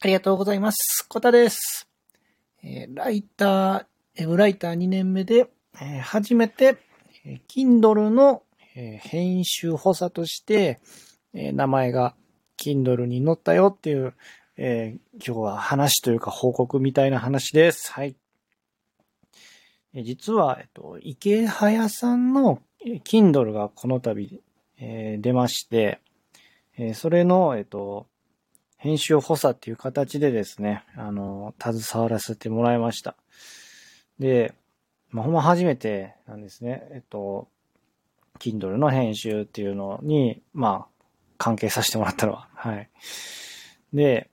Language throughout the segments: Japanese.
ありがとうございます。コタです。えーライター、ウェブライター2年目で、えー初めて、えー Kindle の、えー編集補佐として、えー名前が Kindle に載ったよっていう、えー今日は話というか報告みたいな話です。はい。えー実は、えっと、池早さんのえー Kindle がこの度、えー出まして、えーそれの、えっと、編集補佐っていう形でですね、あの、携わらせてもらいました。で、まあ、ほんま初めてなんですね。えっと、Kindle の編集っていうのに、まあ、関係させてもらったのは。はい。で、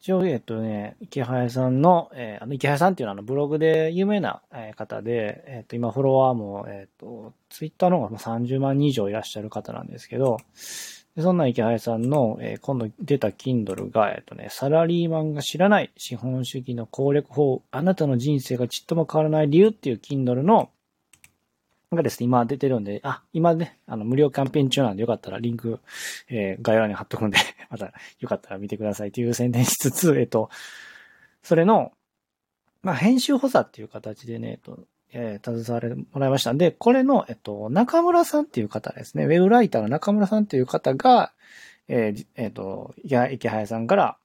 一応、えっとね、池早さんの、えーあの、池早さんっていうのはブログで有名な方で、えっと、今フォロワーも、えっと、ツイッターの方が30万人以上いらっしゃる方なんですけど、でそんな池早さんの、えー今度出た Kindle が、えっとね、サラリーマンが知らない資本主義の攻略法、あなたの人生がちっとも変わらない理由っていう Kindle の、がですね、今出てるんで、あ、今ね、あの、無料キャンペーン中なんでよかったらリンク、えー概要欄に貼っとくんで、またよかったら見てくださいという宣伝しつつ、えっと、それの、まあ、編集補佐っていう形でね、えっと、えー携われもらいました。で、これの、えっと、中村さんっていう方ですね、ウェブライターの中村さんっていう方が、えーえっと、池池早さんから、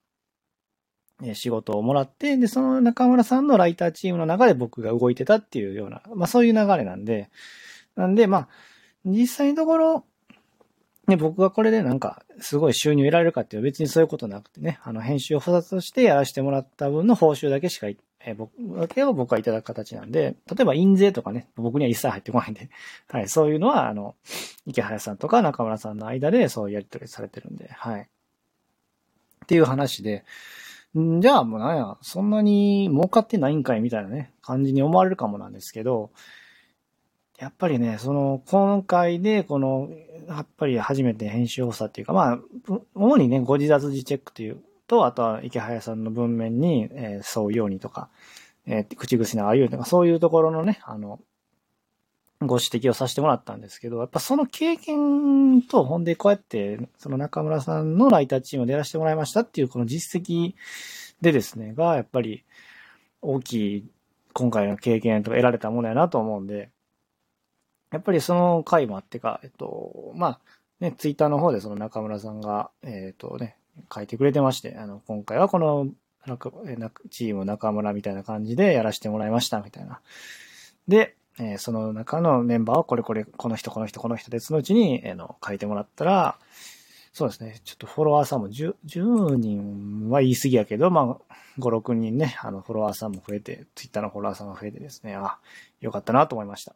え仕事をもらって、で、その中村さんのライターチームの中で僕が動いてたっていうような、まあそういう流れなんで、なんで、まあ、実際のところ、ね、僕がこれでなんか、すごい収入得られるかっていう別にそういうことなくてね、あの、編集を補佐としてやらせてもらった分の報酬だけしか、えー僕、だけを僕はいただく形なんで、例えば印税とかね、僕には一切入ってこないんで、はい、そういうのは、あの、池早さんとか中村さんの間でそういうやり取りされてるんで、はい。っていう話で、んじゃあもうなんや、そんなに儲かってないんかいみたいなね、感じに思われるかもなんですけど、やっぱりね、その、今回で、この、やっぱり初めて編集補佐っていうか、まあ、主にね、ご自殺自チェックというと、あとは池早さんの文面に、えー沿うようにとか、えー口癖のああいうとか、そういうところのね、あの、ご指摘をさせてもらったんですけど、やっぱその経験と、ほんでこうやって、その中村さんのライターチームでやらせてもらいましたっていう、この実績でですね、が、やっぱり大きい、今回の経験とか得られたものやなと思うんで、やっぱりその回もあってか、えっと、まあ、ね、ツイッターの方でその中村さんが、えっとね、書いてくれてまして、あの、今回はこの、なんかえなチーム中村みたいな感じでやらせてもらいました、みたいな。で、えーその中のメンバーをこれこれ、この人、この人、この人で、そのうちに、えーの、書いてもらったら、そうですね、ちょっとフォロワーさんも 10, 10人は言い過ぎやけど、まあ、5、6人ね、あの、フォロワーさんも増えて、ツイッターのフォロワーさんが増えてですね、あ、よかったなと思いました。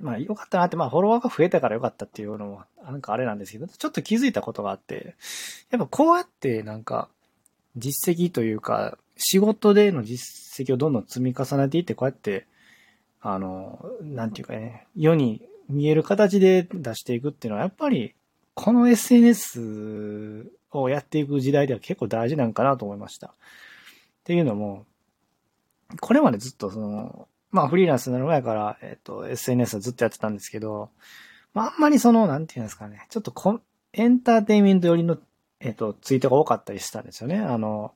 まあ、よかったなって、まあ、フォロワーが増えたからよかったっていうのも、なんかあれなんですけど、ちょっと気づいたことがあって、やっぱこうやってなんか、実績というか、仕事での実績をどんどん積み重ねていって、こうやって、あの、なんていうかね、世に見える形で出していくっていうのは、やっぱり、この SNS をやっていく時代では結構大事なんかなと思いました。っていうのも、これまでずっとその、まあフリーランスになる前から、えっ、と、SNS はずっとやってたんですけど、まああんまりその、なんていうんですかね、ちょっとこエンターテイメント寄りの、えっ、と、ツイートが多かったりしたんですよね。あの、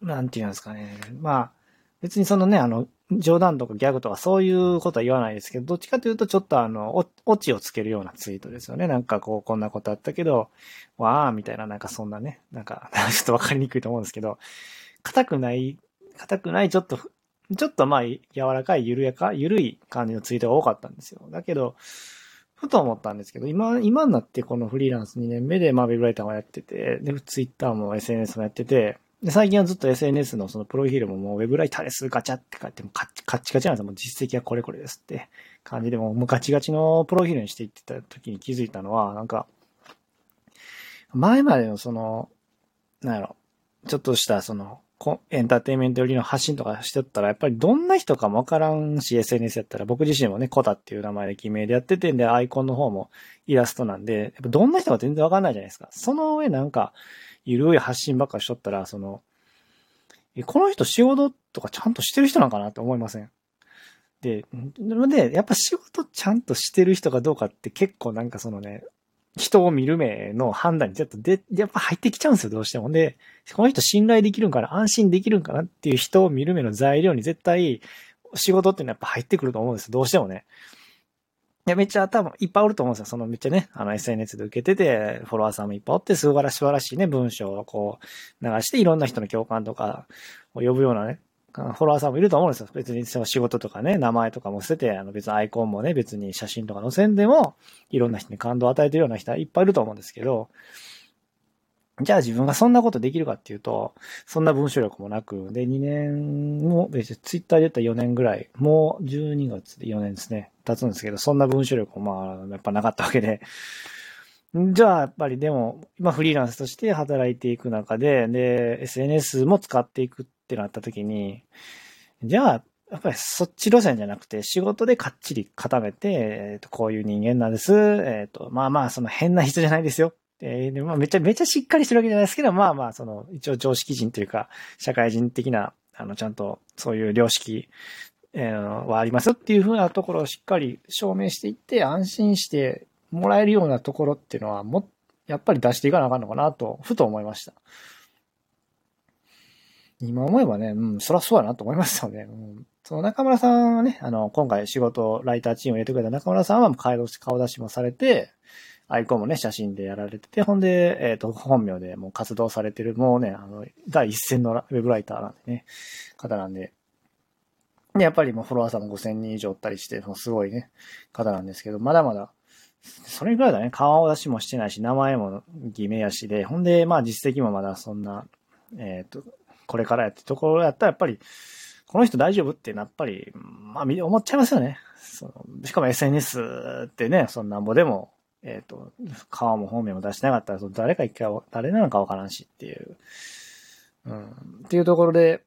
なんていうんですかね。まあ、別にそのね、あの、冗談とかギャグとかそういうことは言わないですけど、どっちかというとちょっとあの、おオチをつけるようなツイートですよね。なんかこう、こんなことあったけど、わーみたいな、なんかそんなね、なんか、ちょっとわかりにくいと思うんですけど、硬くない、硬くない、ちょっと、ちょっとまあ、柔らかい、緩やか、緩い感じのツイートが多かったんですよ。だけど、ふと思ったんですけど、今、今になってこのフリーランス2年目で、まあ、ウェブライターもやってて、で、ツイッターも SNS もやってて、で、最近はずっと SNS のそのプロフィールももうウェブライターです、ガチャって書いてもカッチカッチなんですよ。もう実績はこれこれですって感じで、もうガチガチのプロフィールにしていってた時に気づいたのは、なんか、前までのその、なんやろ、ちょっとしたその、エンターテインメント寄りの発信とかしてったら、やっぱりどんな人かもわからんし、SNS やったら、僕自身もね、コタっていう名前で記名でやっててん、で、アイコンの方もイラストなんで、やっぱどんな人か全然わかんないじゃないですか。その上なんか、ゆるい発信ばっかしとったら、その、この人仕事とかちゃんとしてる人なんかなって思いません？で、で、やっぱ仕事ちゃんとしてる人かどうかって結構なんかそのね、人を見る目の判断にちょっとで、やっぱ入ってきちゃうんですよ、どうしても。で、この人信頼できるんかな、安心できるんかなっていう人を見る目の材料に絶対仕事っていうのはやっぱ入ってくると思うんですよどうしてもね。いや、めっちゃ多分いっぱいおると思うんですよ。そのめっちゃね、あの SNS で受けてて、フォロワーさんもいっぱいおって、素晴らしい素晴らしいね、文章をこう流していろんな人の共感とかを呼ぶようなね、フォロワーさんもいると思うんですよ。別にその仕事とかね、名前とかも捨てて、あの別にアイコンもね、別に写真とか載せんでも、いろんな人に感動を与えてるような人はいっぱいいると思うんですけど、じゃあ自分がそんなことできるかっていうと、そんな文章力もなく、で、2年も、別にツイッターで言ったら4年ぐらい、もう12月で4年ですね、経つんですけど、そんな文章力もまあ、やっぱなかったわけで、じゃあ、やっぱりでも、今フリーランスとして働いていく中で、で、SNS も使っていくってなった時に、じゃあ、やっぱりそっち路線じゃなくて、仕事でかっちり固めて、えっ、ー、と、こういう人間なんです。えっ、ー、と、まあまあ、その変な人じゃないですよ。えー、まあ、めちゃめちゃしっかりしてるわけじゃないですけど、まあまあ、その、一応常識人というか、社会人的な、あの、ちゃんと、そういう良識、えー、はありますよっていうふうなところをしっかり証明していって、安心してもらえるようなところっていうのは、も、やっぱり出していかなあかんのかなと、ふと思いました。今思えばね、うん、そらそうやなと思いましたよね。うん、その中村さんはね、あの、今回仕事、ライターチームを入れてくれた中村さんは顔出しもされて、アイコンもね、写真でやられてて、ほんで、えっ、ー、と、本名でもう活動されてる、もうね、あの、第一線のウェブライターなんでね、方なんで。で、やっぱりもうフォロワーさんも5000人以上おったりして、もうすごいね、方なんですけど、まだまだ、それぐらいだね、顔出しもしてないし、名前も偽名やしで、ほんで、まあ実績もまだそんな、えっ、ー、と、これからやってところやったらやっぱり、この人大丈夫ってやっぱり、まあ思っちゃいますよね。そのしかも SNS ってね、そんなんぼでも、えっ、ー、と、顔も本名も出してなかったら、その誰か一回、誰なのかわからんしっていう、うん、っていうところで、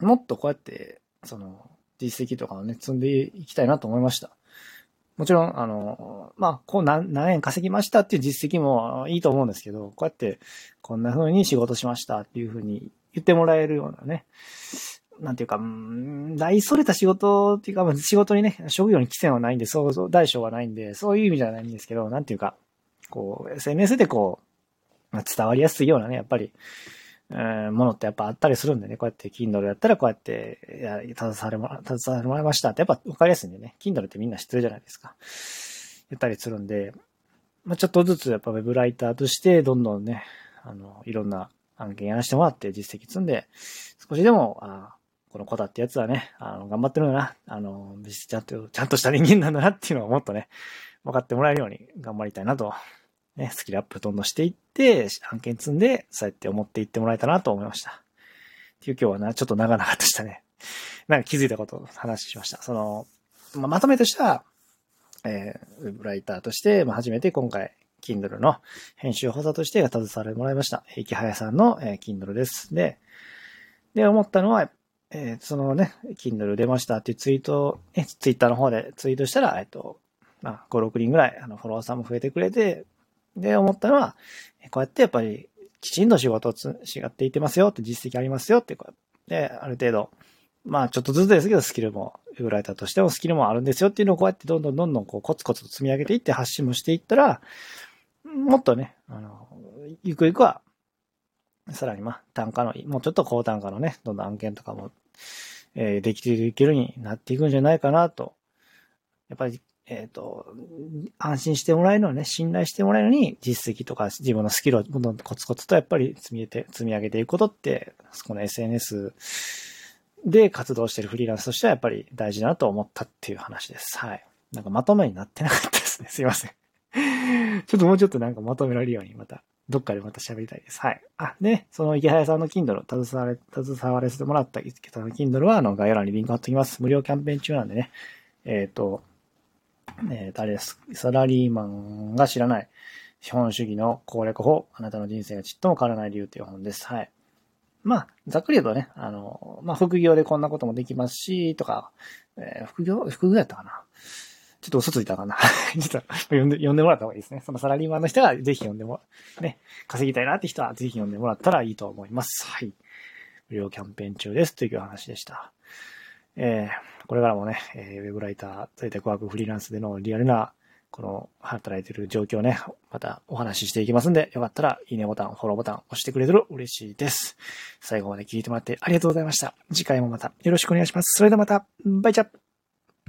もっとこうやって、その、実績とかをね、積んでいきたいなと思いました。もちろん、あの、まあ、こう何何円稼ぎましたっていう実績もいいと思うんですけど、こうやって、こんな風に仕事しましたっていう風に言ってもらえるようなね、なんていうか、うん、大それた仕事っていうか、仕事にね、職業に規制はないんで、そうそう、大小はないんで、そういう意味じゃないんですけど、なんていうか、こう、SNS でこう、伝わりやすいようなね、やっぱり、え、ものってやっぱあったりするんでね、こうやって Kindle やったらこうやって、や、携われも、携われもらいましたってやっぱわかりやすいんでね、Kindle ってみんな知ってるじゃないですか。言ったりするんで、まあ、ちょっとずつやっぱ Web ライターとしてどんどんね、あの、いろんな案件やらせてもらって実績積んで、少しでも、あこの子だってやつはね、あの、頑張ってるんだな、あの、ちゃんと、ちゃんとした人間なんだなっていうのをもっとね、分かってもらえるように頑張りたいなとね、スキルアップどんどんしていって、案件積んで、そうやって思っていってもらえたなと思いました。っていう今日はな、ちょっと長々としたね、なんか気づいたことを話しました。その、ま、まとめとしては、えー、ウェブライターとして、まあ、初めて今回、Kindle の編集補佐として携われてもらいました。池早さんの、えー、Kindle です。で、で、思ったのは、えー、そのね、Kindle 出ましたっていうツイートを、ね、Twitter の方でツイートしたら、えっと、まあ、5、6人ぐらい、あの、フォロワーさんも増えてくれて、で、思ったのは、こうやってやっぱり、きちんと仕事をつ、しがっていってますよって実績ありますよって、こうで、ある程度、まあちょっとずつですけど、スキルも、ウェブライターとしてもスキルもあるんですよっていうのをこうやってどんどんどんどんこうコツコツと積み上げていって発信もしていったら、もっとね、あの、ゆくゆくは、さらにまあ単価の、もうちょっと高単価のね、どんどん案件とかも、えー、できていけるようになっていくんじゃないかなと。やっぱりえっ、ー、と、安心してもらえるのね、信頼してもらえるのに、実績とか自分のスキルをどんどんコツコツとやっぱり積み上げて、積み上げていくことって、そこの SNS で活動してるフリーランスとしてはやっぱり大事だなと思ったっていう話です。はい。なんかまとめになってなかったですね。すいません。ちょっともうちょっとなんかまとめられるようにまた、どっかでまた喋りたいです。はい。あ、ね、その池早さんの Kindle、携われ、携われてもらった池早さんの Kindle は、あの、概要欄にリンク貼っておきます。無料キャンペーン中なんでね。えっ、ー、と、えー、誰です？サラリーマンが知らない資本主義の攻略法、あなたの人生がちっとも変わらない理由という本です。はい。まあ、ざっくり言うとね、あの、まあ、副業でこんなこともできますし、とか、えー、副業、副業やったかな？ちょっと嘘ついたかな？ちょっと読んで、読んでもらった方がいいですね。そのサラリーマンの人はぜひ読んでも、ね、稼ぎたいなって人はぜひ読んでもらったらいいと思います。はい。無料キャンペーン中ですという話でした。えー、これからもね、えー、ウェブライター、在宅ワークフリーランスでのリアルなこの働いてる状況ね、またお話ししていきますんで、よかったらいいねボタン、フォローボタン押してくれてる嬉しいです。最後まで聞いてもらってありがとうございました。次回もまたよろしくお願いします。それではまた、バイチャ